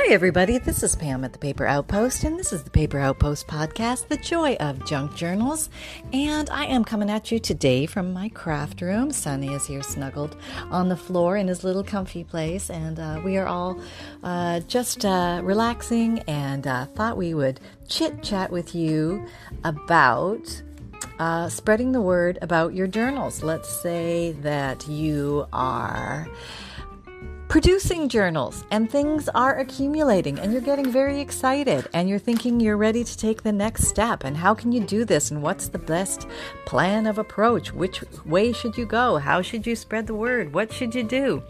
Hi, everybody. This is Pam at the Paper Outpost, and this is the Paper Outpost podcast, The Joy of Junk Journals. And I am coming at you today from my craft room. Sonny is here snuggled on the floor in his little comfy place, and uh, we are all uh, just uh, relaxing and uh, thought we would chit chat with you about. Uh, spreading the word about your journals. Let's say that you are producing journals and things are accumulating and you're getting very excited and you're thinking you're ready to take the next step and how can you do this and what's the best plan of approach? Which way should you go? How should you spread the word? What should you do?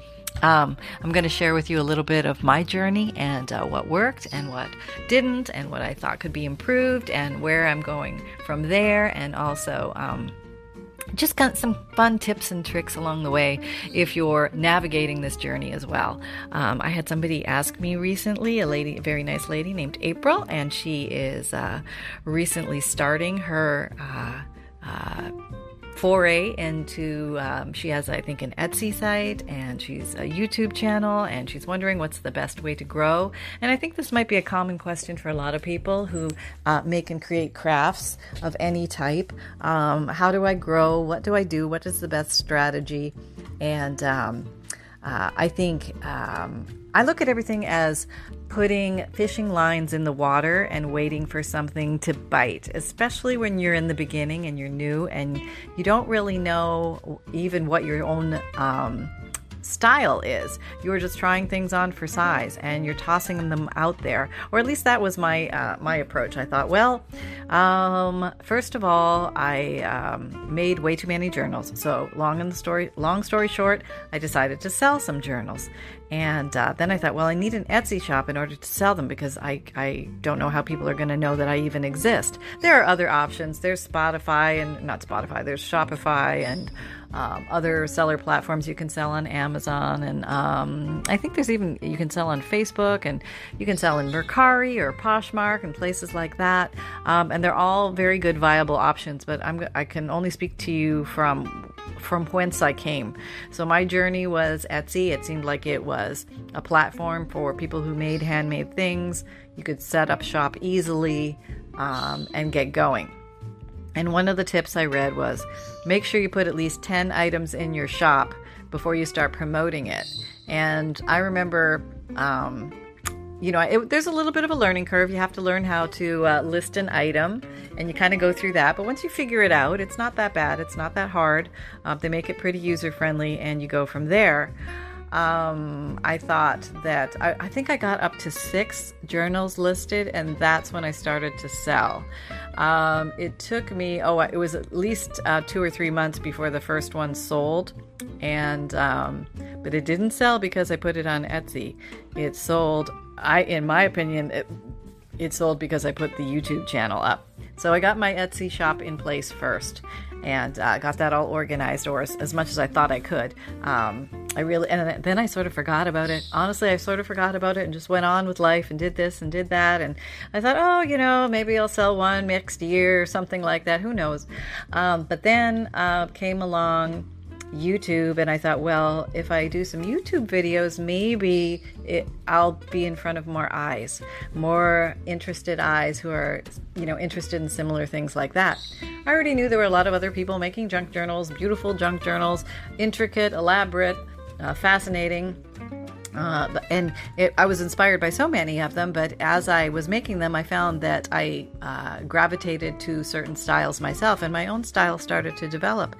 Um, I'm going to share with you a little bit of my journey and uh, what worked and what didn't, and what I thought could be improved, and where I'm going from there, and also um, just got some fun tips and tricks along the way if you're navigating this journey as well. Um, I had somebody ask me recently, a lady, a very nice lady named April, and she is uh, recently starting her. Uh, uh, foray into um, she has i think an etsy site and she's a youtube channel and she's wondering what's the best way to grow. And i think this might be a common question for a lot of people who uh, make and create crafts of any type. Um, how do i grow? What do i do? What is the best strategy? And um, uh, I think um, I look at everything as putting fishing lines in the water and waiting for something to bite, especially when you're in the beginning and you're new and you don't really know even what your own um, style is. You're just trying things on for size and you're tossing them out there. Or at least that was my uh, my approach. I thought, well, um, first of all, I um, made way too many journals. So long in the story, long story short, I decided to sell some journals. And uh, then I thought, well, I need an Etsy shop in order to sell them because I, I don't know how people are going to know that I even exist. There are other options. There's Spotify and not Spotify, there's Shopify and um, other seller platforms you can sell on Amazon, and um, I think there's even you can sell on Facebook, and you can sell in Mercari or Poshmark and places like that. Um, and they're all very good, viable options. But I'm I can only speak to you from from whence I came. So my journey was Etsy. It seemed like it was a platform for people who made handmade things. You could set up shop easily um, and get going. And one of the tips I read was make sure you put at least 10 items in your shop before you start promoting it. And I remember, um, you know, it, there's a little bit of a learning curve. You have to learn how to uh, list an item and you kind of go through that. But once you figure it out, it's not that bad, it's not that hard. Um, they make it pretty user friendly and you go from there um, I thought that I, I, think I got up to six journals listed, and that's when I started to sell. Um, it took me, oh, it was at least uh, two or three months before the first one sold, and um, but it didn't sell because I put it on Etsy. It sold, I, in my opinion, it, it sold because I put the YouTube channel up. So I got my Etsy shop in place first and uh, got that all organized, or as, as, much as I thought I could. Um, I really, and then I sort of forgot about it. Honestly, I sort of forgot about it and just went on with life and did this and did that. And I thought, oh, you know, maybe I'll sell one next year or something like that. Who knows? Um, but then uh, came along YouTube, and I thought, well, if I do some YouTube videos, maybe it, I'll be in front of more eyes, more interested eyes who are, you know, interested in similar things like that. I already knew there were a lot of other people making junk journals, beautiful junk journals, intricate, elaborate, uh, fascinating. Uh, and it, I was inspired by so many of them, but as I was making them, I found that I uh, gravitated to certain styles myself, and my own style started to develop.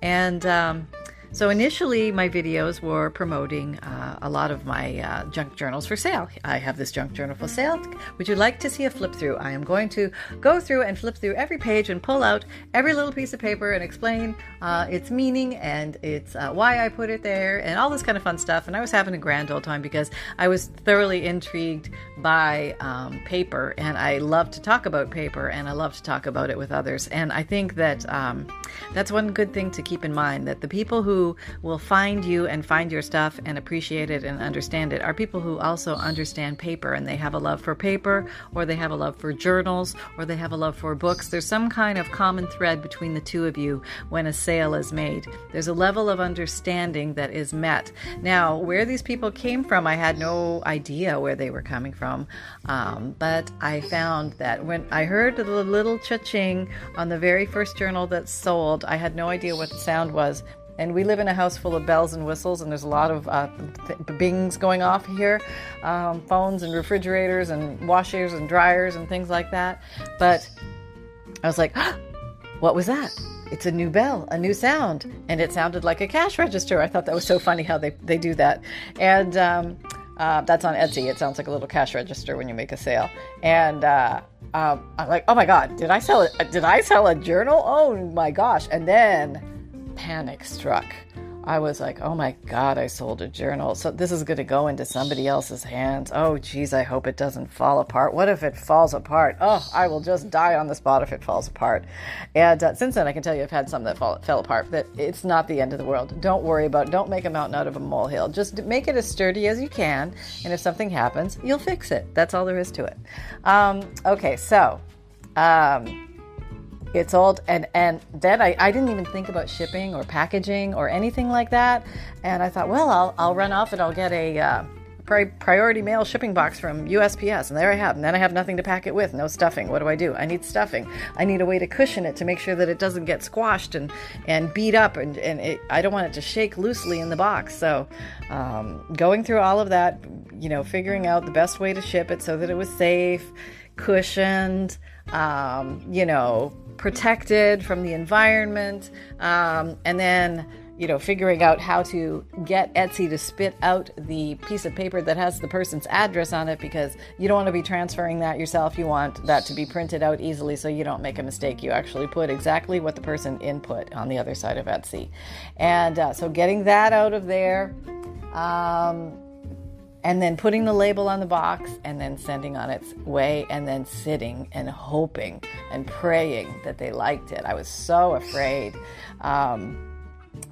And um, So initially, my videos were promoting uh, a lot of my uh, junk journals for sale. I have this junk journal for sale. Would you like to see a flip through? I am going to go through and flip through every page and pull out every little piece of paper and explain uh, its meaning and its uh, why I put it there and all this kind of fun stuff. And I was having a grand old time because I was thoroughly intrigued by um, paper and I love to talk about paper and I love to talk about it with others. And I think that um, that's one good thing to keep in mind that the people who will find you and find your stuff and appreciate it and understand it are people who also understand paper and they have a love for paper or they have a love for journals or they have a love for books. There's some kind of common thread between the two of you when a sale is made. There's a level of understanding that is met. Now, where these people came from, I had no idea where they were coming from, um, but I found that when I heard the little cha-ching on the very first journal that sold, I had no idea what the sound was and we live in a house full of bells and whistles, and there's a lot of uh, th- bings going off here um, phones and refrigerators and washers and dryers and things like that. But I was like, what was that? It's a new bell, a new sound. And it sounded like a cash register. I thought that was so funny how they, they do that. And um, uh, that's on Etsy. It sounds like a little cash register when you make a sale. And uh, um, I'm like, oh my God, did I sell it? Did I sell a journal? Oh my gosh. And then panic struck. I was like, oh my God, I sold a journal. So this is going to go into somebody else's hands. Oh, geez, I hope it doesn't fall apart. What if it falls apart? Oh, I will just die on the spot if it falls apart. And uh, since then, I can tell you I've had some that fall, fell apart, but it's not the end of the world. Don't worry about it. Don't make a mountain out of a molehill. Just make it as sturdy as you can. And if something happens, you'll fix it. That's all there is to it. Um, okay, so. Um, it's old and and then I, I didn't even think about shipping or packaging or anything like that. And i thought well i'll, I'll run off and i'll get a uh, priority mail shipping box from usps and there i have and then i have nothing to pack it with. No stuffing. What do i do? I need stuffing. I need a way to cushion it to make sure that it doesn't get squashed and and beat up and, and it, i don't want it to shake loosely in the box. So um, going through all of that you know figuring out the best way to ship it so that it was safe cushioned um, you know protected from the environment, um, and then you know figuring out how to get Etsy to spit out the piece of paper that has the person's address on it because you don't want to be transferring that yourself. You want that to be printed out easily so you don't make a mistake. You actually put exactly what the person input on the other side of Etsy, and uh, so getting that out of there. Um, and then putting the label on the box and then sending on its way and then sitting and hoping and praying that they liked it. I was so afraid. Um,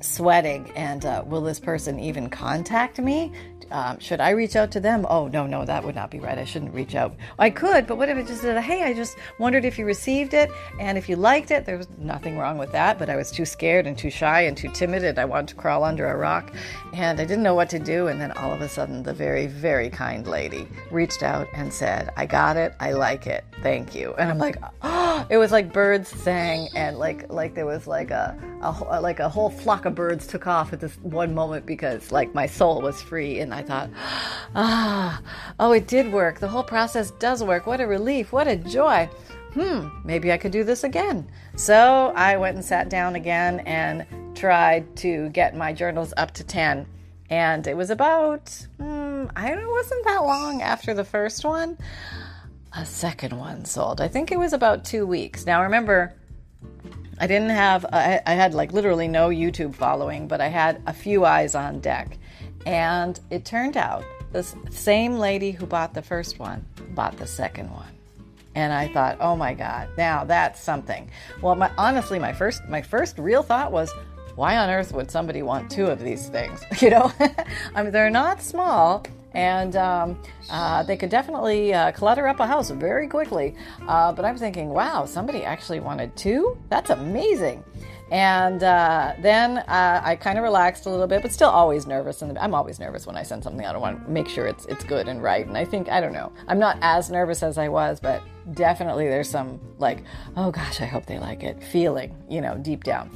sweating and uh, will this person even contact me um, should I reach out to them? Oh, no, no, that would not be right. I shouldn't reach out. I could, but what if it just said, hey, I just wondered if you received it and if you liked it? There was nothing wrong with that, but I was too scared and too shy and too timid and I wanted to crawl under a rock and I didn't know what to do. And then all of a sudden, the very, very kind lady reached out and said, I got it. I like it. Thank you. And I'm like, oh, it was like birds sang and like, like there was like a, a like a whole flock of birds took off at this one moment because like my soul was free and I thought, ah, oh, it did work. The whole process does work. What a relief. What a joy. Hmm, maybe I could do this again. So I went and sat down again and tried to get my journals up to 10. And it was about, hmm, I don't know, it wasn't that long after the first one. A second one sold. I think it was about two weeks. Now remember, I didn't have, I, I had like literally no YouTube following, but I had a few eyes on deck. And it turned out this same lady who bought the first one bought the second one. And I thought, oh my God, now that's something. Well, my, honestly, my first my first real thought was, why on earth would somebody want two of these things? You know, I mean, they're not small, and um, uh, they could definitely uh, clutter up a house very quickly. Uh, but I'm thinking, wow, somebody actually wanted two? That's amazing. And uh, then uh, I kind of relaxed a little bit, but still always nervous. And I'm always nervous when I send something out. I want to make sure it's it's good and right. And I think I don't know. I'm not as nervous as I was, but definitely there's some like, oh gosh, I hope they like it feeling, you know, deep down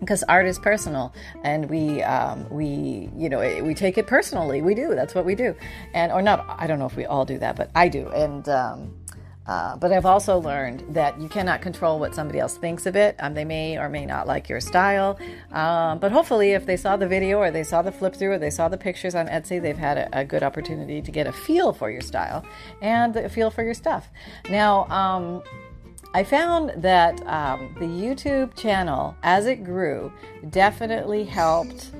because art is personal and we um, we you know we take it personally we do that's what we do and or not i don't know if we all do that but i do and um, uh, but I've also learned that you cannot control what somebody else thinks of it. Um, they may or may not like your style. Um, but hopefully, if they saw the video or they saw the flip through or they saw the pictures on Etsy, they've had a, a good opportunity to get a feel for your style and a feel for your stuff. Now, um, I found that um, the YouTube channel, as it grew, definitely helped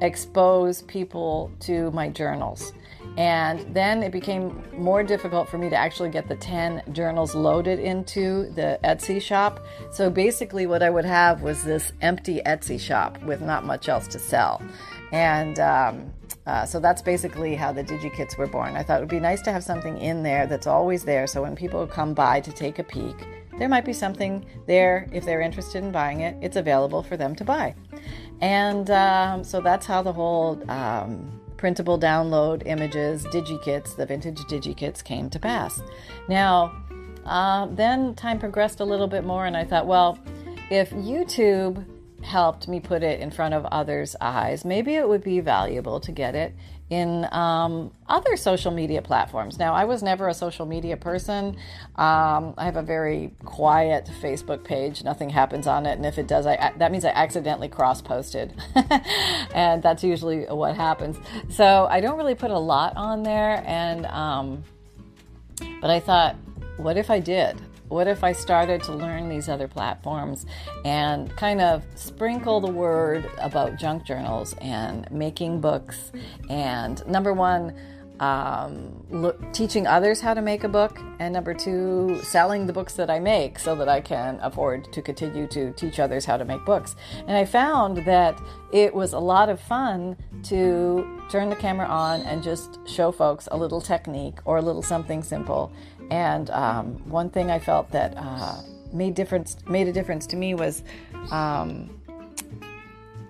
expose people to my journals. And then it became more difficult for me to actually get the 10 journals loaded into the Etsy shop. So basically, what I would have was this empty Etsy shop with not much else to sell. And um, uh, so that's basically how the DigiKits were born. I thought it would be nice to have something in there that's always there. So when people come by to take a peek, there might be something there if they're interested in buying it. It's available for them to buy. And um, so that's how the whole um, printable download images, DigiKits, the vintage DigiKits came to pass. Now, uh, then time progressed a little bit more, and I thought, well, if YouTube helped me put it in front of others' eyes, maybe it would be valuable to get it in um, other social media platforms. Now, I was never a social media person. Um, I have a very quiet Facebook page. Nothing happens on it, and if it does, I, that means I accidentally cross-posted, and that's usually what happens. So I don't really put a lot on there, and um, but I thought, what if I did? What if I started to learn these other platforms and kind of sprinkle the word about junk journals and making books? And number one, um, teaching others how to make a book, and number two, selling the books that I make so that I can afford to continue to teach others how to make books. And I found that it was a lot of fun to turn the camera on and just show folks a little technique or a little something simple and um, one thing I felt that uh, made difference made a difference to me was um,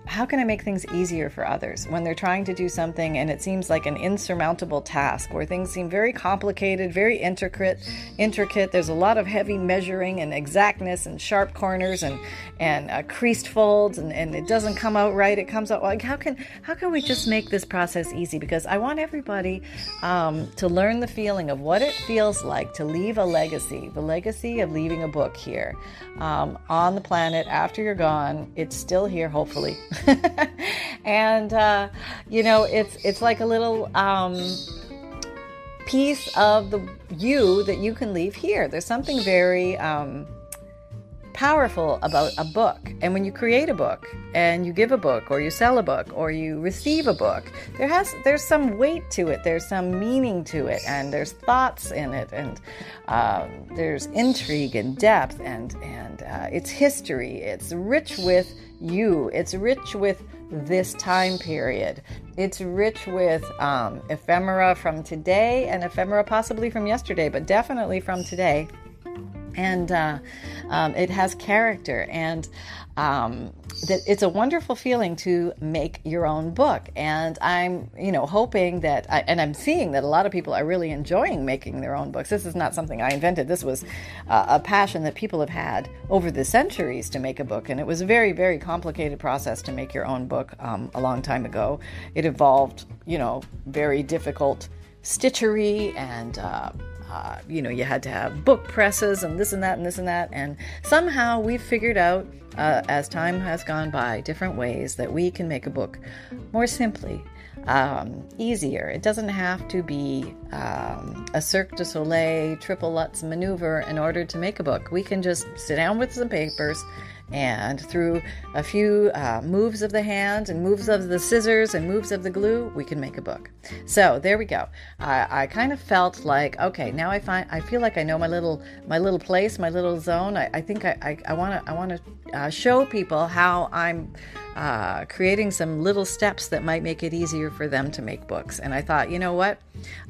how can I make things easier for others when they're trying to do something and it seems like an insurmountable task where things seem very complicated, very intricate, intricate. There's a lot of heavy measuring and exactness and sharp corners and and uh, creased folds and, and it doesn't come out right. It comes out like how can how can we just make this process easy? Because I want everybody um, to learn the feeling of what it feels like to leave a legacy, the legacy of leaving a book here um, on the planet after you're gone. It's still here, hopefully. and uh, you know, it's it's like a little um, piece of the you that you can leave here. There's something very um, powerful about a book. And when you create a book and you give a book or you sell a book or you receive a book, there has there's some weight to it. There's some meaning to it, and there's thoughts in it, and um, there's intrigue and depth, and and uh, it's history. It's rich with you. It's rich with this time period. It's rich with um, ephemera from today and ephemera possibly from yesterday, but definitely from today. And uh, um, it has character. And um, that it's a wonderful feeling to make your own book. And i'm you know hoping that I, and i'm seeing that a lot of people are really enjoying making their own books. This is not something i invented. This was uh, a passion that people have had over the centuries to make a book. And it was a very very complicated process to make your own book um, a long time ago. It involved you know very difficult stitchery and uh, uh, you know, you had to have book presses and this and that and this and that. And somehow we've figured out, uh, as time has gone by, different ways that we can make a book more simply, um, easier. It doesn't have to be um, a Cirque du Soleil triple Lutz maneuver in order to make a book. We can just sit down with some papers and through a few uh, moves of the hand and moves of the scissors and moves of the glue, we can make a book. So there we go. I, I kind of felt like, okay, now I find I feel like I know my little my little place, my little zone. I, I think I want to I want to uh, show people how I'm uh, creating some little steps that might make it easier for them to make books. And I thought, you know what?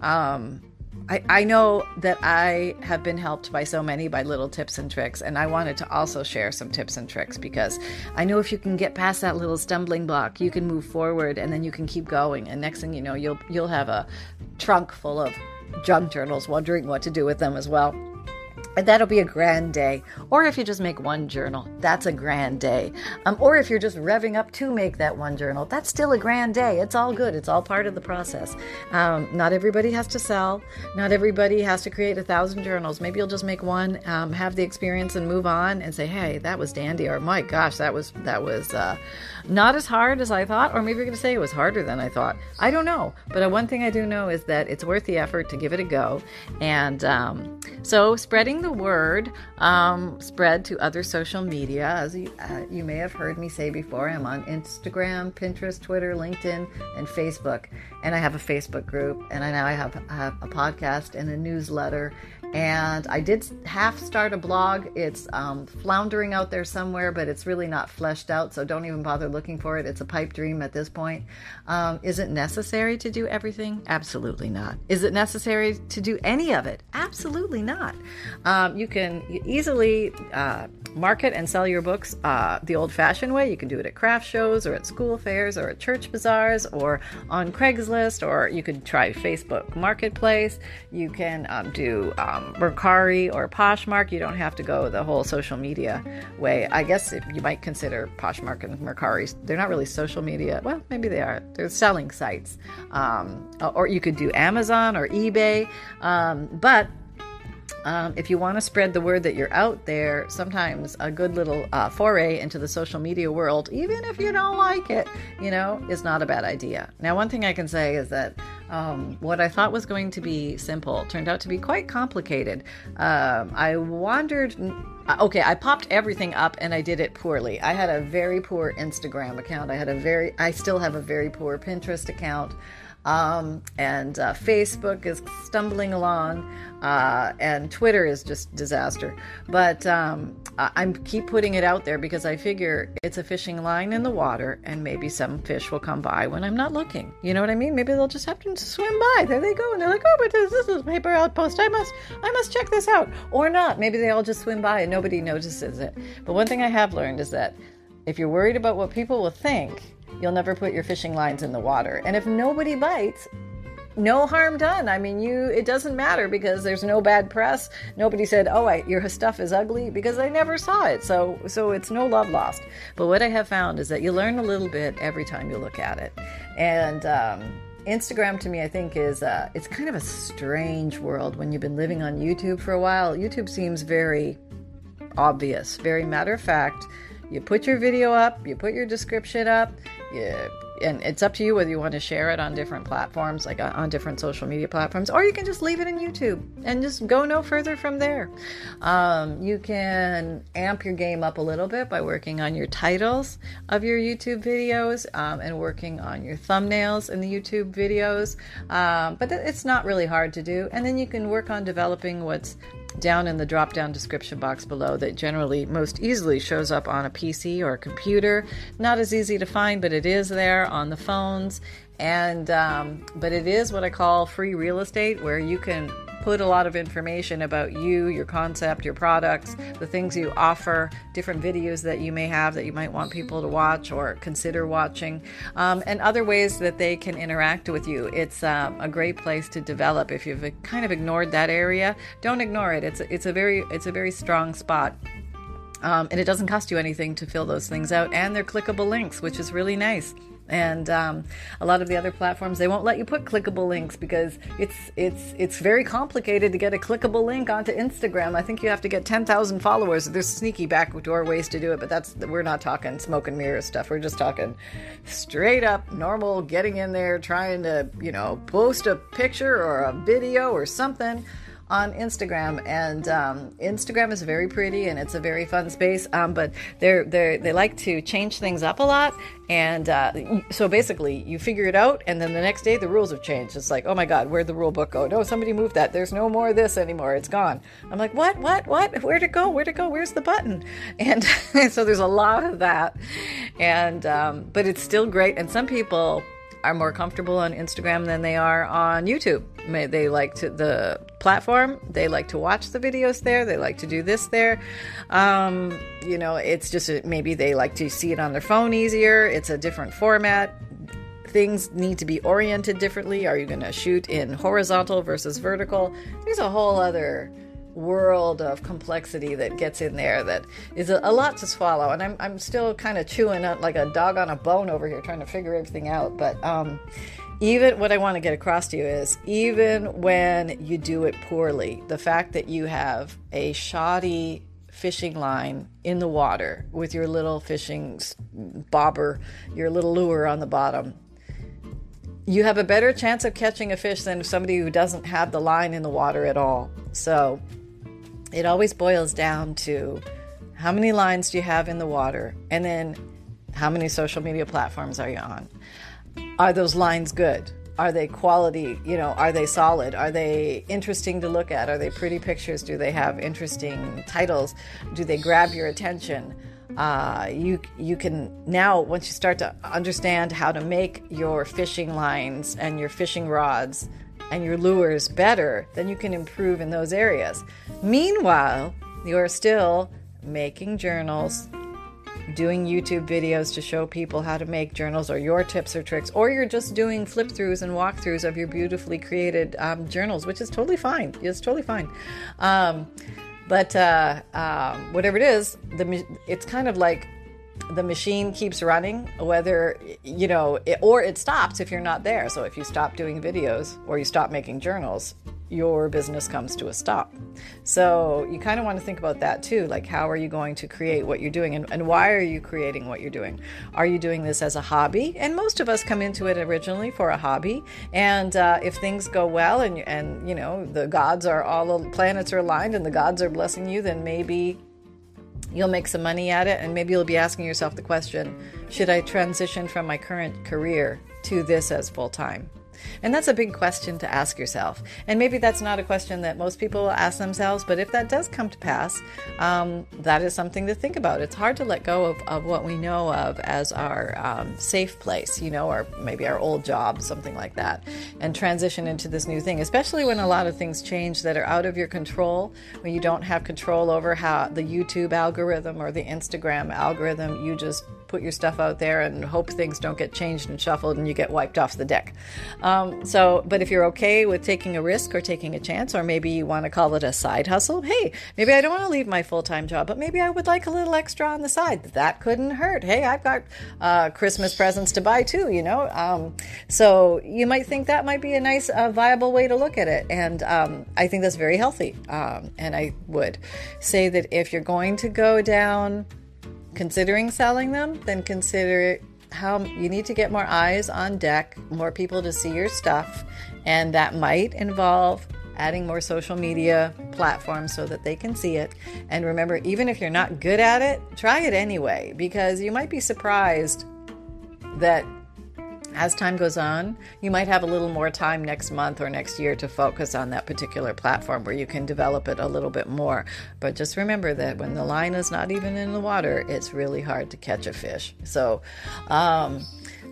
Um, I, I know that I have been helped by so many by little tips and tricks, and I wanted to also share some tips and tricks because I know if you can get past that little stumbling block, you can move forward, and then you can keep going. And next thing you know, you'll you'll have a trunk full of junk turtles wondering what to do with them as well. That'll be a grand day. Or if you just make one journal, that's a grand day. Um, or if you're just revving up to make that one journal, that's still a grand day. It's all good. It's all part of the process. Um, not everybody has to sell. Not everybody has to create a thousand journals. Maybe you'll just make one, um, have the experience, and move on, and say, "Hey, that was dandy," or "My gosh, that was that was uh, not as hard as I thought," or maybe you're going to say it was harder than I thought. I don't know, but uh, one thing I do know is that it's worth the effort to give it a go. And um, so, spreading the word um, spread to other social media. As you, uh, you may have heard me say before, I'm on Instagram, Pinterest, Twitter, LinkedIn, and Facebook. And I have a Facebook group, and I now I have, have a podcast and a newsletter and I did half start a blog. It's um, floundering out there somewhere, but it's really not fleshed out, so don't even bother looking for it. It's a pipe dream at this point. Um, is it necessary to do everything? Absolutely not. Is it necessary to do any of it? Absolutely not. Um, you can easily uh, market and sell your books uh, the old fashioned way. You can do it at craft shows or at school fairs or at church bazaars or on Craigslist, or you could try Facebook Marketplace. You can um, do um, Mercari or Poshmark. You don't have to go the whole social media way. I guess if you might consider Poshmark and Mercari, they're not really social media. Well, maybe they are. They're selling sites. Um, or you could do Amazon or eBay. Um, but um, if you want to spread the word that you're out there, sometimes a good little uh, foray into the social media world, even if you don't like it, you know, is not a bad idea. Now, one thing I can say is that um, what I thought was going to be simple turned out to be quite complicated. Um, I wandered. Uh, okay, I popped everything up and I did it poorly. I had a very poor Instagram account. I had a very, I still have a very poor Pinterest account. Um, and uh, Facebook is stumbling along, uh, and Twitter is just disaster. But um, I keep putting it out there because I figure it's a fishing line in the water, and maybe some fish will come by when I'm not looking. You know what I mean? Maybe they'll just happen to swim by. There they go, and they're like, "Oh, but this, this is paper outpost. I must, I must check this out." Or not. Maybe they all just swim by and nobody notices it. But one thing I have learned is that if you're worried about what people will think, you'll never put your fishing lines in the water. And if nobody bites, no harm done. I mean, you it doesn't matter because there's no bad press. Nobody said, "Oh, I, your stuff is ugly," because they never saw it. So, so it's no love lost. But what I have found is that you learn a little bit every time you look at it, and. Um, Instagram to me, I think, is uh, it's kind of a strange world when you've been living on YouTube for a while. YouTube seems very obvious, very matter of fact. You put your video up, you put your description up, yeah, and it's up to you whether you want to share it on different platforms, like uh, on different social media platforms, or you can just leave it in YouTube and just go no further from there. Um, you can amp your game up a little bit by working on your titles of your YouTube videos um, and working on your thumbnails in the YouTube videos, um, but it's not really hard to do. And then you can work on developing what's down in the drop down description box below that generally most easily shows up on a PC or a computer. Not as easy to find, but it is there on the phones. And, um, but it is what I call free real estate where you can put a lot of information about you, your concept, your products, the things you offer, different videos that you may have that you might want people to watch or consider watching, um, and other ways that they can interact with you. It's um, a great place to develop. If you've kind of ignored that area, don't ignore it. It's it's a very it's a very strong spot. Um, and it doesn't cost you anything to fill those things out, and they're clickable links, which is really nice and um, a lot of the other platforms they won't let you put clickable links because it's it's it's very complicated to get a clickable link onto Instagram. I think you have to get 10,000 followers. There's sneaky backdoor ways to do it, but that's we're not talking smoke and mirror stuff. We're just talking straight up normal getting in there trying to, you know, post a picture or a video or something on Instagram, and um, Instagram is very pretty and it's a very fun space. Um, but they're they they like to change things up a lot, and uh, so basically you figure it out, and then the next day the rules have changed. It's like, oh my God, where'd the rule book go? No, somebody moved that. There's no more of this anymore. It's gone. I'm like, what, what, what? Where'd it go? Where'd it go? Where's the button? And so there's a lot of that, and um, but it's still great. And some people are more comfortable on Instagram than they are on YouTube. They like to the platform. They like to watch the videos there. They like to do this there. Um, you know, it's just maybe they like to see it on their phone easier. It's a different format. Things need to be oriented differently. Are you going to shoot in horizontal versus vertical? There's a whole other world of complexity that gets in there that is a, a lot to swallow. And I'm, I'm still kind of chewing like a dog on a bone over here, trying to figure everything out. But um, even what I want to get across to you is even when you do it poorly, the fact that you have a shoddy fishing line in the water with your little fishing bobber, your little lure on the bottom, you have a better chance of catching a fish than somebody who doesn't have the line in the water at all. So it always boils down to how many lines do you have in the water and then how many social media platforms are you on? Are those lines good? Are they quality? You know, are they solid? Are they interesting to look at? Are they pretty pictures? Do they have interesting titles? Do they grab your attention? Uh, you you can now once you start to understand how to make your fishing lines and your fishing rods and your lures better, then you can improve in those areas. Meanwhile, you're still making journals, doing YouTube videos to show people how to make journals or your tips or tricks, or you're just doing flip throughs and walkthroughs of your beautifully created um, journals, which is totally fine. It's totally fine. Um, but uh, um, whatever it is, the it's kind of like the machine keeps running, whether you know, it, or it stops if you're not there. So if you stop doing videos or you stop making journals, your business comes to a stop. So you kind of want to think about that too. Like, how are you going to create what you're doing and, and why are you creating what you're doing? Are you doing this as a hobby? And most of us come into it originally for a hobby. And uh, if things go well and, and, you know, the gods are all the planets are aligned and the gods are blessing you, then maybe you'll make some money at it. And maybe you'll be asking yourself the question should I transition from my current career to this as full time? And that's a big question to ask yourself. And maybe that's not a question that most people ask themselves, but if that does come to pass, um, that is something to think about. It's hard to let go of, of what we know of as our um, safe place, you know, or maybe our old job, something like that, and transition into this new thing, especially when a lot of things change that are out of your control, when you don't have control over how the YouTube algorithm or the Instagram algorithm, you just put your stuff out there and hope things don't get changed and shuffled and you get wiped off the deck. Um, so, but if you're okay with taking a risk or taking a chance, or maybe you want to call it a side hustle, hey, maybe I don't want to leave my full time job, but maybe I would like a little extra on the side. That couldn't hurt. Hey, I've got uh, Christmas presents to buy too, you know? Um, so you might think that might be a nice, uh, viable way to look at it. And um, I think that's very healthy. Um, and I would say that if you're going to go down, considering selling them, then consider how you need to get more eyes on deck, more people to see your stuff, and that might involve adding more social media platforms so that they can see it. And remember, even if you're not good at it, try it anyway because you might be surprised that as time goes on, you might have a little more time next month or next year to focus on that particular platform where you can develop it a little bit more. But just remember that when the line is not even in the water, it's really hard to catch a fish. So, um,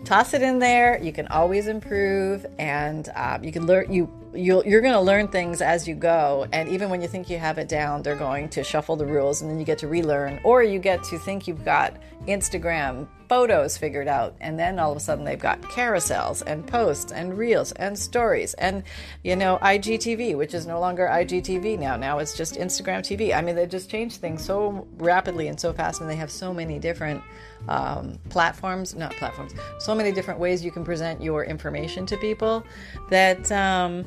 toss it in there. You can always improve, and um, you can learn. You you you're going to learn things as you go. And even when you think you have it down, they're going to shuffle the rules, and then you get to relearn, or you get to think you've got Instagram photos figured out, and then all of a sudden they've got carousels and posts and reels and stories and you know IGTV, which is no longer IGTV now. Now it's just Instagram TV. I mean, they just changed things so rapidly and so fast, and they have so many different um, platforms, not platforms, so many different ways you can present your information to people that. Um,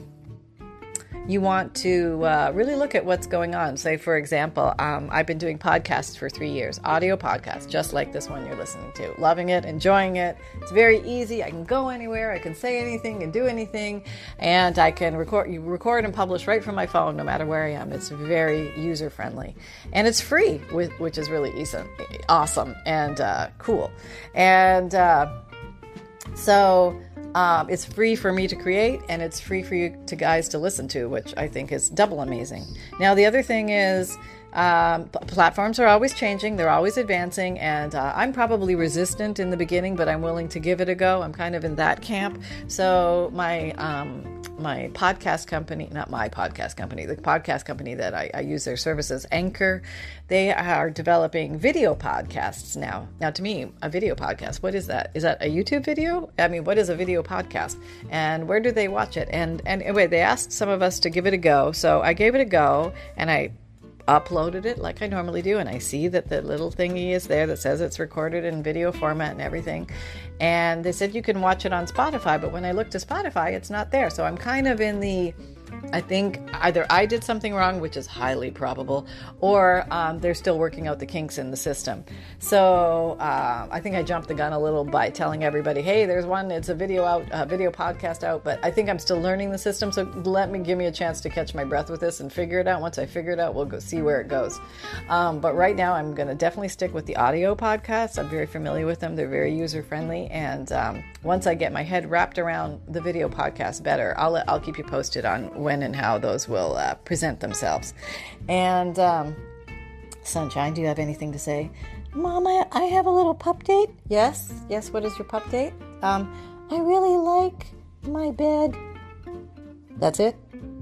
you want to uh, really look at what's going on. Say, for example, um, I've been doing podcasts for three years, audio podcasts, just like this one you're listening to. Loving it, enjoying it. It's very easy. I can go anywhere. I can say anything and do anything, and I can record, record and publish right from my phone, no matter where I am. It's very user friendly, and it's free, which is really awesome and uh, cool. And uh, so um, it's free for me to create and it's free for you to guys to listen to, which I think is double amazing. Now, the other thing is, Um, platforms are always changing, they're always advancing, and uh, I'm probably resistant in the beginning, but I'm willing to give it a go. I'm kind of in that camp. So, my um, my podcast company, not my podcast company, the podcast company that I, I, use their services, Anchor, they are developing video podcasts now. Now, to me, a video podcast, what is that? Is that a YouTube video? I mean, what is a video podcast? And where do they watch it? And, and anyway, they asked some of us to give it a go. So I gave it a go and I uploaded it like I normally do, and I see that the little thingy is there that says it's recorded in video format and everything. And they said you can watch it on Spotify, but when I look to Spotify, it's not there. So I'm kind of in the I think either I did something wrong, which is highly probable, or um, they're still working out the kinks in the system. So uh, I think I jumped the gun a little by telling everybody, "Hey, there's one. It's a video out, a video podcast out." But I think I'm still learning the system, so let me give me a chance to catch my breath with this and figure it out. Once I figure it out, we'll go see where it goes. Um, but right now, I'm going to definitely stick with the audio podcasts. I'm very familiar with them. They're very user friendly, and um, once I get my head wrapped around the video podcast better, I'll I'll keep you posted on when and how those will uh, present themselves. And um, Sunshine, do you have anything to say? Mama, I have a little pup date. Yes, yes. What is your pup date? Um, I really like my bed. That's it.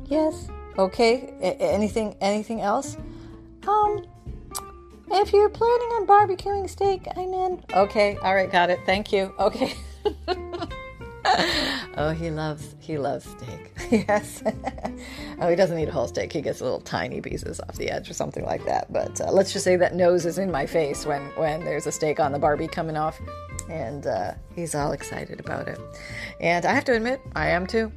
Yes. Okay. A- anything? Anything else? Um, if you're planning on barbecuing steak, I'm in. Okay. All right. Got it. Thank you. Okay. oh, he loves he loves steak. yes. oh, he doesn't eat a whole steak. He gets little tiny pieces off the edge or something like that. But uh, let's just say that nose is in my face when when there's a steak on the barbie coming off, and uh, he's all excited about it. And I have to admit, I am too.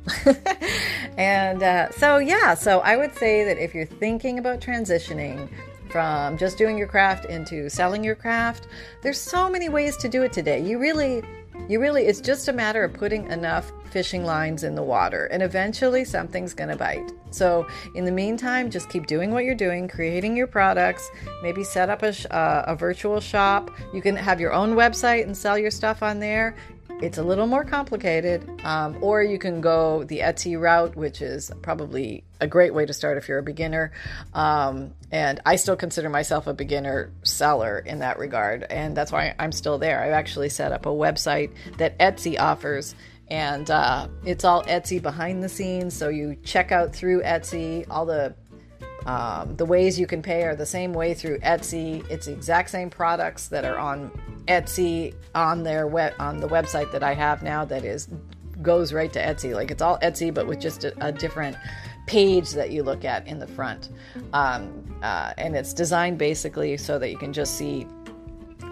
and uh, so yeah, so I would say that if you're thinking about transitioning from just doing your craft into selling your craft, there's so many ways to do it today. You really you really, it's just a matter of putting enough fishing lines in the water, and eventually something's going to bite. So, in the meantime, just keep doing what you're doing, creating your products, maybe set up a, uh, a virtual shop. You can have your own website and sell your stuff on there. It's a little more complicated, um, or you can go the Etsy route, which is probably a great way to start if you're a beginner. Um, and I still consider myself a beginner seller in that regard, and that's why I'm still there. I've actually set up a website that Etsy offers and uh, it's all Etsy behind the scenes. So you check out through Etsy. All the um, the ways you can pay are the same way through Etsy. It's the exact same products that are on Etsy on their web on the website that I have now. That is goes right to Etsy. Like it's all Etsy, but with just a, a different page that you look at in the front. Um, uh, and it's designed basically so that you can just see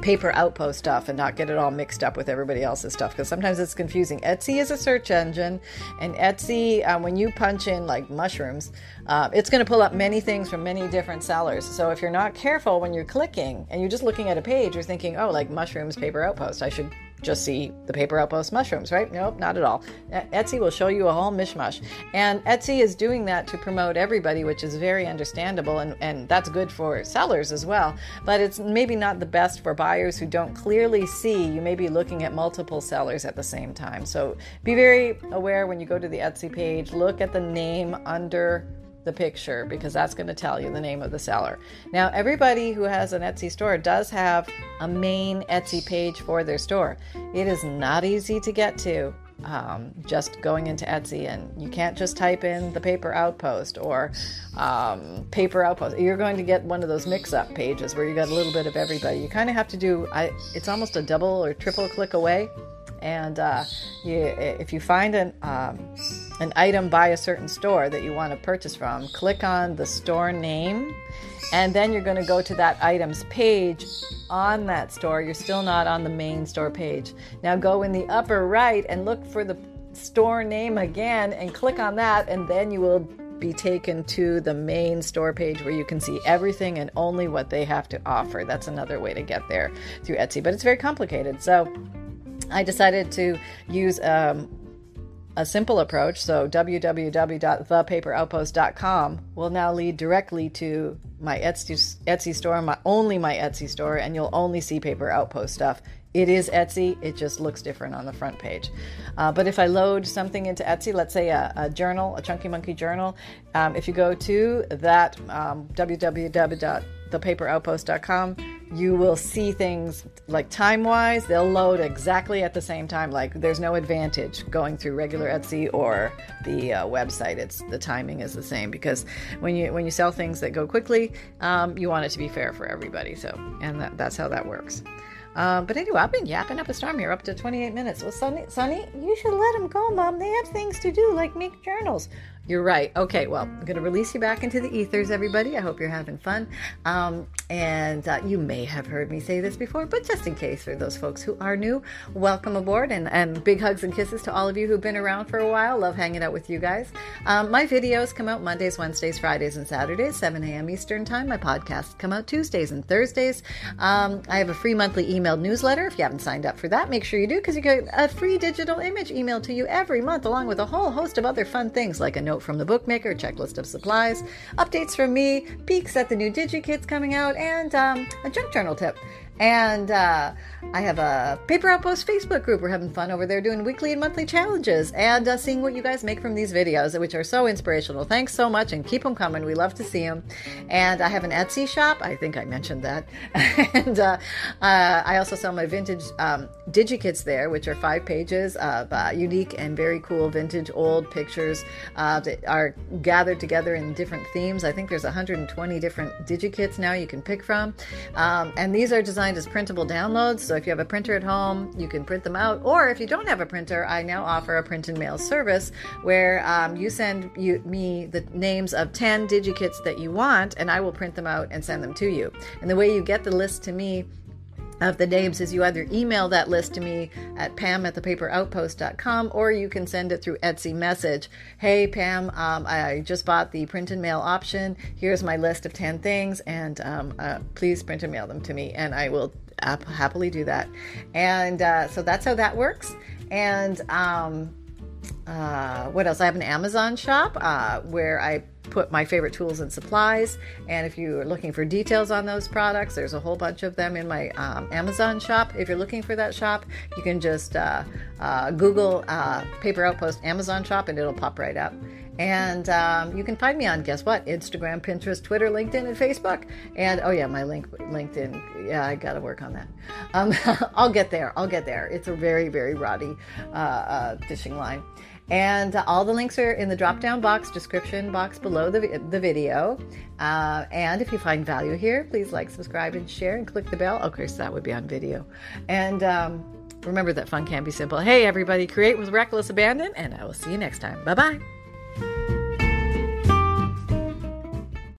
paper outpost stuff and not get it all mixed up with everybody else's stuff because sometimes it's confusing. Etsy is a search engine, and Etsy, um, when you punch in like mushrooms, uh, it's going to pull up many things from many different sellers. So if you're not careful when you're clicking and you're just looking at a page, you're thinking, oh, like mushrooms, paper outpost, I should just see the paper outpost mushrooms, right? Nope, not at all. Etsy will show you a whole mishmash. And Etsy is doing that to promote everybody, which is very understandable and, and that's good for sellers as well. But it's maybe not the best for buyers who don't clearly see. You may be looking at multiple sellers at the same time. So be very aware when you go to the Etsy page, look at the name under the picture because that's going to tell you the name of the seller. Now, everybody who has an Etsy store does have a main Etsy page for their store. It is not easy to get to. Um, just going into Etsy, and you can't just type in the paper outpost or um, paper outpost. You're going to get one of those mix-up pages where you got a little bit of everybody. You kind of have to do. I, it's almost a double or triple click away and uh, you, if you find an, um, an item by a certain store that you want to purchase from, click on the store name, and then you're going to go to that item's page on that store. You're still not on the main store page. Now go in the upper right and look for the store name again and click on that, and then you will be taken to the main store page where you can see everything and only what they have to offer. That's another way to get there through Etsy, but it's very complicated. So I decided to use um, a simple approach. So www.thepaperoutpost.com will now lead directly to my Etsy, Etsy store, my only my Etsy store, and you'll only see Paper Outpost stuff it is Etsy. It just looks different on the front page. Uh, but if I load something into Etsy, let's say a, a journal, a Chunky Monkey journal, um, if you go to that um, www.thepaperoutpost.com, you will see things like time wise, they'll load exactly at the same time. Like there's no advantage going through regular Etsy or the uh, website. It's the timing is the same because when you when you sell things that go quickly, um, you want it to be fair for everybody. So and that, that's how that works. Um, but anyway, I've been yapping up a storm here, up to 28 minutes. Well, Sunny, Sunny, you should let them go, Mom. They have things to do, like make journals. You're right. Okay, well, I'm going to release you back into the ethers, everybody. I hope you're having fun. Um, and uh, you may have heard me say this before, but just in case for those folks who are new, welcome aboard and, and big hugs and kisses to all of you who've been around for a while. Love hanging out with you guys. Um, my videos come out Mondays, Wednesdays, Fridays, and Saturdays, 7 a.m. Eastern Time. My podcasts come out Tuesdays and Thursdays. Um, I have a free monthly emailed newsletter. If you haven't signed up for that, make sure you do because you get a free digital image emailed to you every month, along with a whole host of other fun things like a note from the bookmaker, checklist of supplies, updates from me, peeks at the new DigiKits coming out, and um, a junk journal tip. And uh, I have a Paper Outpost Facebook group. We're having fun over there doing weekly and monthly challenges and uh, seeing what you guys make from these videos, which are so inspirational. Thanks so much and keep them coming. We love to see them. And I have an Etsy shop. I think I mentioned that. and uh, uh, I also sell my vintage um, DigiKits there, which are five pages of uh, unique and very cool vintage old pictures uh, that are gathered together in different themes. I think there's 120 different DigiKits now you can pick from. Um, and these are designed designed as printable downloads. So if you have a printer at home, you can print them out. Or if you don't have a printer, I now offer a print and mail service where um, you send you, me the names of 10 DigiKits that you want, and I will print them out and send them to you. And the way you get the list to me of the names is you either email that list to me at pam at thepaperoutpost.com or you can send it through Etsy message. Hey, Pam, um, I just bought the print and mail option. Here's my list of 10 things, and um, uh, please print and mail them to me, and I will happily do that. And uh, so that's how that works. And um, uh, what else? I have an Amazon shop uh, where I put my favorite tools and supplies. And if you're looking for details on those products, there's a whole bunch of them in my um, Amazon shop. If you're looking for that shop, you can just uh, uh, Google uh, Paper Outpost Amazon shop and it'll pop right up. And um, you can find me on guess what? Instagram, Pinterest, Twitter, LinkedIn, and Facebook. And oh yeah, my link LinkedIn. Yeah, I got to work on that. Um, I'll get there. I'll get there. It's a very very roddy uh, uh, fishing line. And uh, all the links are in the drop down box, description box below the, the video. Uh, and if you find value here, please like, subscribe, and share, and click the bell. Of course, that would be on video. And um, remember that fun can be simple. Hey, everybody, create with reckless abandon, and I will see you next time. Bye bye.